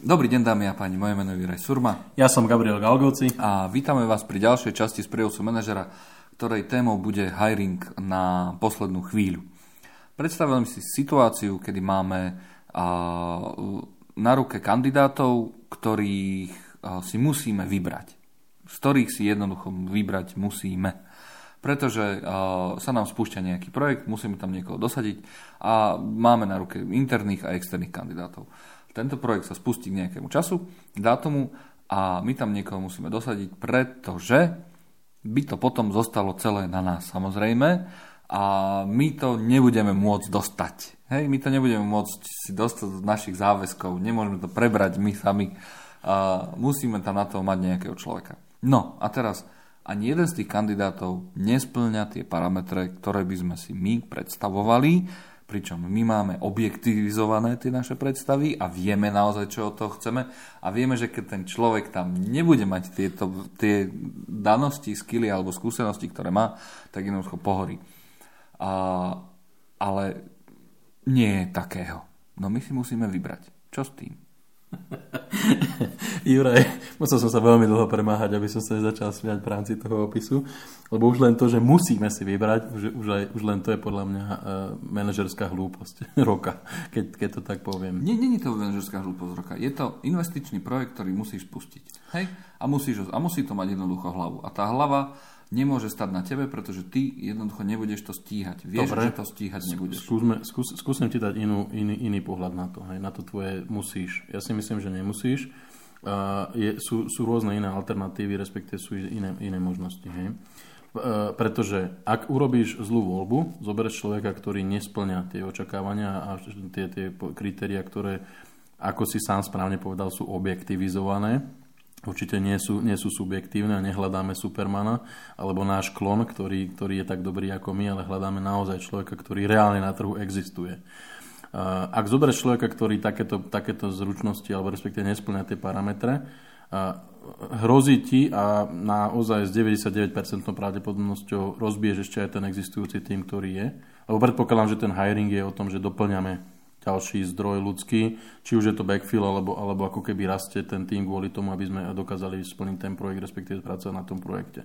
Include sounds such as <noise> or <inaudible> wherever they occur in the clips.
Dobrý deň dámy a páni, moje meno je Juraj Surma. Ja som Gabriel Galgoci. A vítame vás pri ďalšej časti z prievodcu manažera, ktorej témou bude hiring na poslednú chvíľu. Predstavujem si situáciu, kedy máme na ruke kandidátov, ktorých si musíme vybrať. Z ktorých si jednoducho vybrať musíme. Pretože sa nám spúšťa nejaký projekt, musíme tam niekoho dosadiť a máme na ruke interných a externých kandidátov. Tento projekt sa spustí k nejakému času, dátumu a my tam niekoho musíme dosadiť, pretože by to potom zostalo celé na nás samozrejme a my to nebudeme môcť dostať. Hej, my to nebudeme môcť si dostať z našich záväzkov, nemôžeme to prebrať my sami. A musíme tam na to mať nejakého človeka. No a teraz ani jeden z tých kandidátov nesplňa tie parametre, ktoré by sme si my predstavovali pričom my máme objektivizované tie naše predstavy a vieme naozaj, čo od toho chceme a vieme, že keď ten človek tam nebude mať tieto, tie danosti, skily alebo skúsenosti, ktoré má, tak jednoducho pohorí. A, ale nie je takého. No my si musíme vybrať. Čo s tým? <laughs> Juraj, musel som sa veľmi dlho premáhať, aby som sa nezačal smiať v rámci toho opisu, lebo už len to, že musíme si vybrať, už, už, aj, už len to je podľa mňa uh, manažerská hlúposť <laughs> roka, keď, keď to tak poviem. Nie, nie je to manažerská hlúposť roka. Je to investičný projekt, ktorý musíš spustiť. Hej? A, musíš, a musí to mať jednoducho hlavu. A tá hlava nemôže stať na tebe, pretože ty jednoducho nebudeš to stíhať. Vieš, Dobre, že to stíhať nebudeš. Skúsme, skús, skúsim ti dať inú, iný, iný pohľad na to. Hej, na to tvoje musíš. Ja si myslím, že nemusíš. Uh, je, sú, sú rôzne iné alternatívy, respektíve sú iné, iné možnosti. Hej. Uh, pretože ak urobíš zlú voľbu, zoberieš človeka, ktorý nesplňa tie očakávania a tie, tie kritéria, ktoré, ako si sám správne povedal, sú objektivizované, určite nie sú, nie sú subjektívne a nehľadáme Supermana alebo náš klon, ktorý, ktorý je tak dobrý ako my, ale hľadáme naozaj človeka, ktorý reálne na trhu existuje. Ak zoberieš človeka, ktorý takéto, takéto zručnosti alebo respektíve nesplňa tie parametre, hrozí ti a naozaj s 99% pravdepodobnosťou rozbiješ ešte aj ten existujúci tým, ktorý je. Lebo predpokladám, že ten hiring je o tom, že doplňame ďalší zdroj ľudský, či už je to backfill, alebo, alebo ako keby rastie ten tým kvôli tomu, aby sme dokázali splniť ten projekt, respektíve pracovať na tom projekte.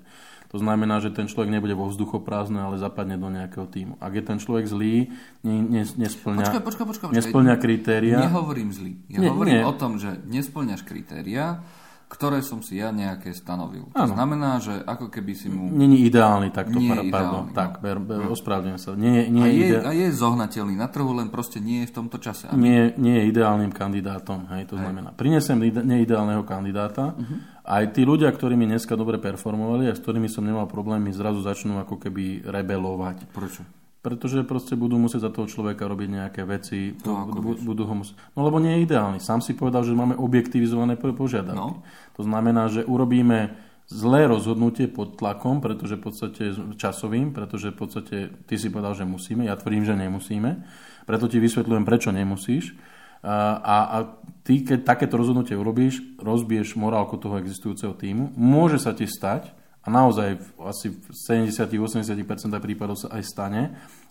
To znamená, že ten človek nebude vo vzduchoprázdne, ale zapadne do nejakého týmu. Ak je ten človek zlý, ne, ne, nesplňa, počkaj, počkaj, počkaj. nesplňa kritéria... Nehovorím zlý. Ja nie, hovorím nie. o tom, že nesplňaš kritéria, ktoré som si ja nejaké stanovil. Ano. To znamená, že ako keby si mu... Není ideálny takto, nie pardon, ideálny, no. tak, ber, ber, no. ospravedlňujem sa. Nie, nie a, je, ide... a je zohnateľný na trhu, len proste nie je v tomto čase. Nie, nie je ideálnym kandidátom, hej, to hej. znamená, prinesem ide, neideálneho kandidáta, uh-huh. aj tí ľudia, ktorí mi dneska dobre performovali a s ktorými som nemal problémy, zrazu začnú ako keby rebelovať. Prečo? Pretože proste budú musieť za toho človeka robiť nejaké veci. To budú, budú ho musieť... No lebo nie je ideálny. Sám si povedal, že máme objektivizované požiadavky. No. To znamená, že urobíme zlé rozhodnutie pod tlakom, pretože v podstate časovým, pretože v podstate ty si povedal, že musíme, ja tvrdím, že nemusíme. Preto ti vysvetľujem, prečo nemusíš. A, a ty, keď takéto rozhodnutie urobíš, rozbiješ morálku toho existujúceho týmu. Môže sa ti stať, a naozaj asi v 70-80% prípadov sa aj stane,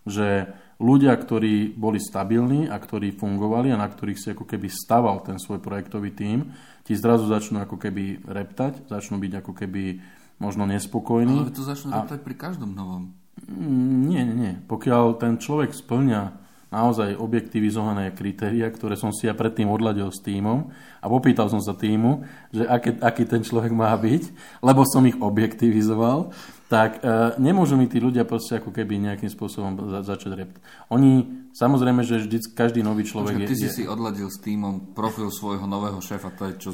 že ľudia, ktorí boli stabilní a ktorí fungovali a na ktorých si ako keby staval ten svoj projektový tím, ti zrazu začnú ako keby reptať, začnú byť ako keby možno nespokojní. Ale to začnú a... reptať pri každom novom. Nie, nie, nie. Pokiaľ ten človek splňa naozaj objektivizované kritéria, ktoré som si ja predtým odladil s týmom a popýtal som sa týmu, že aký, aký ten človek má byť, lebo som ich objektivizoval, tak e, nemôžu mi tí ľudia proste ako keby nejakým spôsobom za, začať repť. Oni, samozrejme, že vždy, každý nový človek Počkej, je... Ty si je... si odladil s týmom profil svojho nového šéfa, to je čo...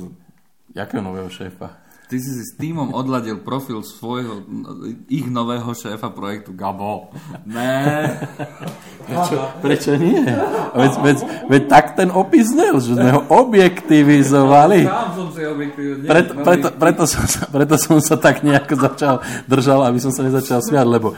Jakého nového šéfa? Ty si si s týmom odladil profil svojho, ich nového šéfa projektu Gabo. Ne. Prečo, prečo nie? Veď, veď, veď tak ten opis znel, že sme ho objektivizovali. Sám som si objektivizovali. Preto, preto, preto, som sa, preto som sa tak nejako začal, držal, aby som sa nezačal smiať, lebo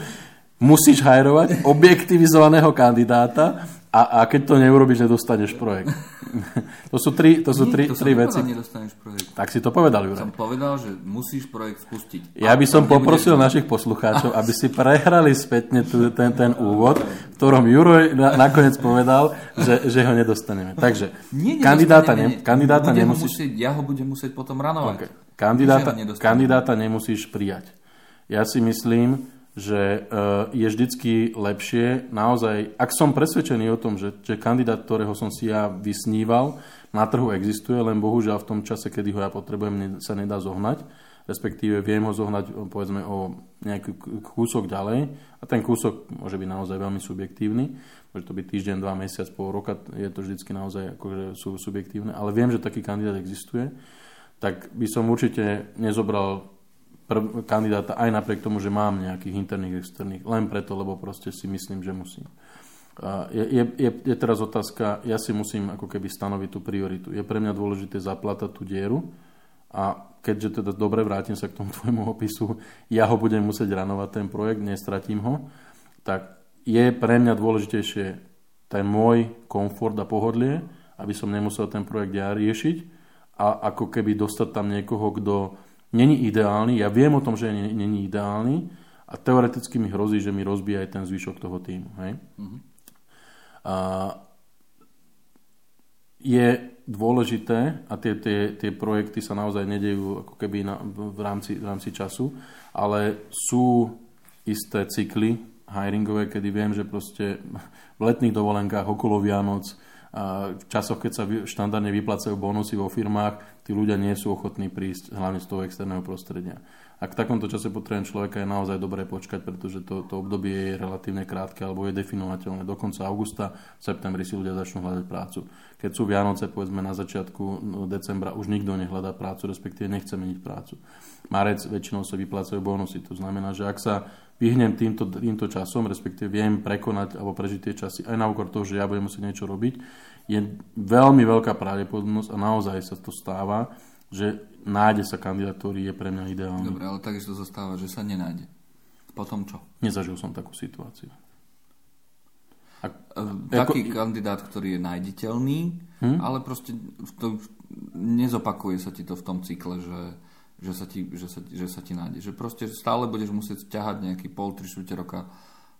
musíš hajrovať objektivizovaného kandidáta a, a keď to neurobiš, nedostaneš projekt. <laughs> to sú tri, to sú tri, to tri veci. nedostaneš projekt. Tak si to povedal, Juraj. Som povedal, že musíš projekt spustiť. Ja by som poprosil našich poslucháčov, aby si prehrali spätne ten, ten úvod v ktorom Juroj na, nakoniec povedal, že, že ho nedostaneme. Takže Nie, kandidáta, ne, kandidáta budem nemusíš... Musieť, ja ho budem musieť potom ranovať. Okay. Kandidáta, kandidáta nemusíš prijať. Ja si myslím, že uh, je vždycky lepšie. Naozaj, ak som presvedčený o tom, že, že kandidát, ktorého som si ja vysníval, na trhu existuje, len bohužiaľ v tom čase, kedy ho ja potrebujem, sa nedá zohnať, respektíve viem ho zohnať povedzme o nejaký kúsok ďalej a ten kúsok môže byť naozaj veľmi subjektívny, môže to byť týždeň, dva, mesiac, pol roka, je to vždycky naozaj akože sú subjektívne, ale viem, že taký kandidát existuje, tak by som určite nezobral prv, kandidáta aj napriek tomu, že mám nejakých interných, externých, len preto, lebo proste si myslím, že musím. Je, je, je teraz otázka, ja si musím ako keby stanoviť tú prioritu. Je pre mňa dôležité zaplatať tú dieru a keďže teda dobre vrátim sa k tomu <laughs> tvojmu opisu, ja ho budem musieť ranovať ten projekt, nestratím ho, tak je pre mňa dôležitejšie ten môj komfort a pohodlie, aby som nemusel ten projekt ja riešiť a ako keby dostať tam niekoho, kto není ideálny. Ja viem o tom, že není ideálny a teoreticky mi hrozí, že mi rozbije aj ten zvyšok toho týmu. Hej? Mm-hmm. A je dôležité, a tie, tie, tie projekty sa naozaj nedejú ako keby na, v, rámci, v rámci času, ale sú isté cykly hiringové, kedy viem, že proste v letných dovolenkách okolo Vianoc, a v časoch, keď sa štandardne vyplácajú bonusy vo firmách, tí ľudia nie sú ochotní prísť hlavne z toho externého prostredia. Ak v takomto čase potrebujem človeka, je naozaj dobré počkať, pretože to, to obdobie je relatívne krátke alebo je definovateľné. Do konca augusta, v septembri si ľudia začnú hľadať prácu. Keď sú Vianoce, povedzme na začiatku no, decembra, už nikto nehľadá prácu, respektíve nechce meniť prácu. Marec väčšinou sa vyplácajú bonusy. To znamená, že ak sa vyhnem týmto, týmto časom, respektíve viem prekonať alebo prežiť tie časy aj na úkor toho, že ja budem musieť niečo robiť, je veľmi veľká pravdepodobnosť a naozaj sa to stáva, že nájde sa kandidát, ktorý je pre mňa ideálny. Dobre, ale takisto zostáva, že sa nenájde. Potom čo? Nezažil som takú situáciu. A, Taký ako... kandidát, ktorý je najditeľný, hm? ale proste to, nezopakuje sa ti to v tom cykle, že že sa ti, že sa, že sa ti nájde. Že proste stále budeš musieť ťahať nejaký pol, tri roka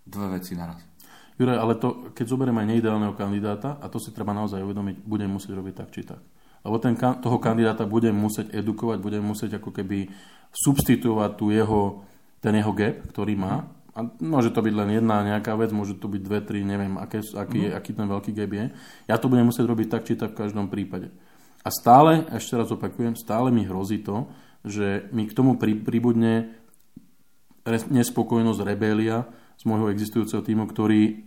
dve veci naraz. Juraj, ale to, keď zoberiem aj neideálneho kandidáta, a to si treba naozaj uvedomiť, budem musieť robiť tak či tak. Lebo ten, toho kandidáta budem musieť edukovať, budem musieť ako keby substituovať tu jeho, ten jeho gap, ktorý má. A môže to byť len jedna nejaká vec, môže to byť dve, tri, neviem, aké, aký, mm. aký ten veľký gap je. Ja to budem musieť robiť tak či tak v každom prípade. A stále, ešte raz opakujem, stále mi hrozí to, že mi k tomu pribudne nespokojnosť, rebélia z môjho existujúceho týmu, ktorý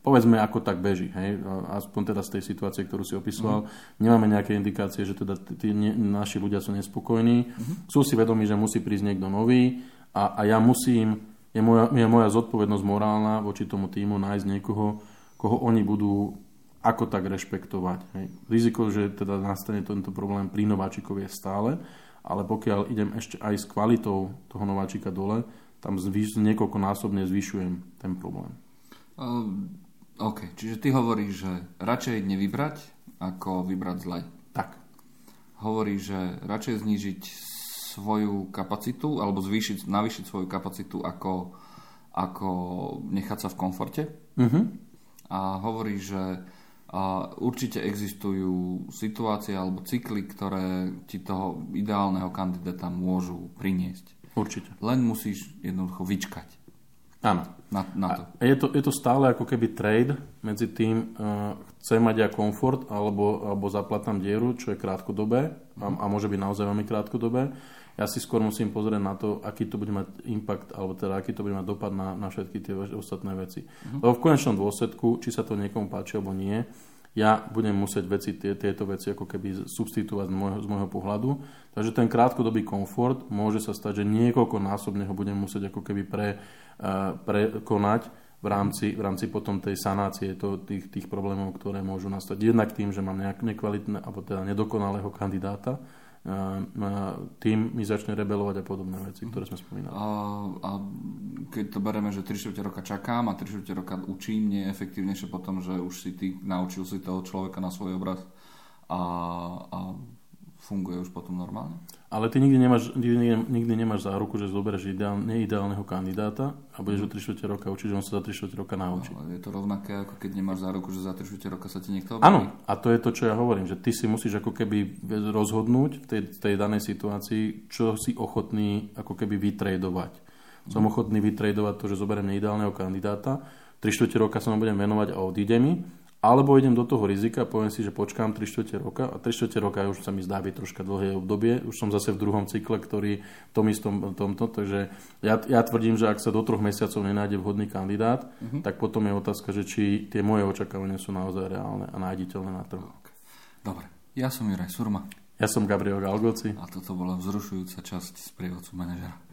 povedzme ako tak beží, hej? aspoň teda z tej situácie, ktorú si opisoval. Mm. Nemáme nejaké indikácie, že teda tí ne, naši ľudia sú nespokojní. Mm-hmm. Sú si vedomí, že musí prísť niekto nový a, a ja musím, je moja, je moja zodpovednosť morálna voči tomu týmu nájsť niekoho, koho oni budú ako tak rešpektovať. Hej? Riziko, že teda nastane tento problém pri nováčikov je stále, ale pokiaľ idem ešte aj s kvalitou toho nováčika dole, tam zvýš, niekoľkonásobne zvyšujem ten problém. Uh, OK, čiže ty hovoríš, že radšej nevybrať, ako vybrať zle. Tak. Hovoríš, že radšej znížiť svoju kapacitu, alebo zvýšiť, navýšiť svoju kapacitu, ako, ako nechať sa v komforte. Uh-huh. A hovoríš, že a určite existujú situácie alebo cykly, ktoré ti toho ideálneho kandidáta môžu priniesť. Určite. Len musíš jednoducho vyčkať. Áno. Na, na to. A je, to, je to stále ako keby trade medzi tým, uh, chcem mať ja komfort alebo, alebo zaplatám dieru, čo je krátkodobé a, a môže byť naozaj veľmi krátkodobé. Ja si skôr musím pozrieť na to, aký to bude mať impact, alebo teda aký to bude mať dopad na, na všetky tie ostatné veci. Uh-huh. Lebo v konečnom dôsledku, či sa to niekomu páči alebo nie, ja budem musieť veci, tie, tieto veci ako keby substituovať z môjho, z môjho pohľadu. Takže ten krátkodobý komfort môže sa stať, že niekoľko násobne ho budem musieť ako keby pre, uh, prekonať v rámci, v rámci potom tej sanácie to, tých, tých problémov, ktoré môžu nastať. Jednak tým, že mám nejak nekvalitné, alebo teda nedokonalého kandidáta, tým mi začne rebelovať a podobné veci, ktoré sme spomínali. A, a keď to bereme, že 3 roka čakám a 3 roka učím, nie je efektívnejšie potom, že už si ty naučil si toho človeka na svoj obraz a, a funguje už potom normálne? Ale ty nikdy nemáš, nikdy, nikdy nemáš záruku, že zoberieš ideál, neideálneho kandidáta a budeš o 3 čtvrte roka učiť, že on sa za 3 čtvrte roka naučí. No, je to rovnaké, ako keď nemáš záruku, že za 3 čtvrte roka sa ti niekto objaví? Áno, a to je to, čo ja hovorím, že ty si musíš ako keby rozhodnúť v tej, tej danej situácii, čo si ochotný ako keby vytredovať. Som ochotný vytredovať to, že zoberiem neideálneho kandidáta, 3 čtvrte roka sa mu budem venovať a odíde mi, alebo idem do toho rizika, poviem si, že počkám 3 čtvrte roka a 3 čtvrte roka už sa mi zdá byť troška dlhé obdobie, už som zase v druhom cykle, ktorý v tom istom tomto, takže ja, ja tvrdím, že ak sa do troch mesiacov nenájde vhodný kandidát, uh-huh. tak potom je otázka, že či tie moje očakávania sú naozaj reálne a nájditeľné na trhu. Dobre, ja som Juraj Surma. Ja som Gabriel Galgoci. A toto bola vzrušujúca časť z prievodcu manažera.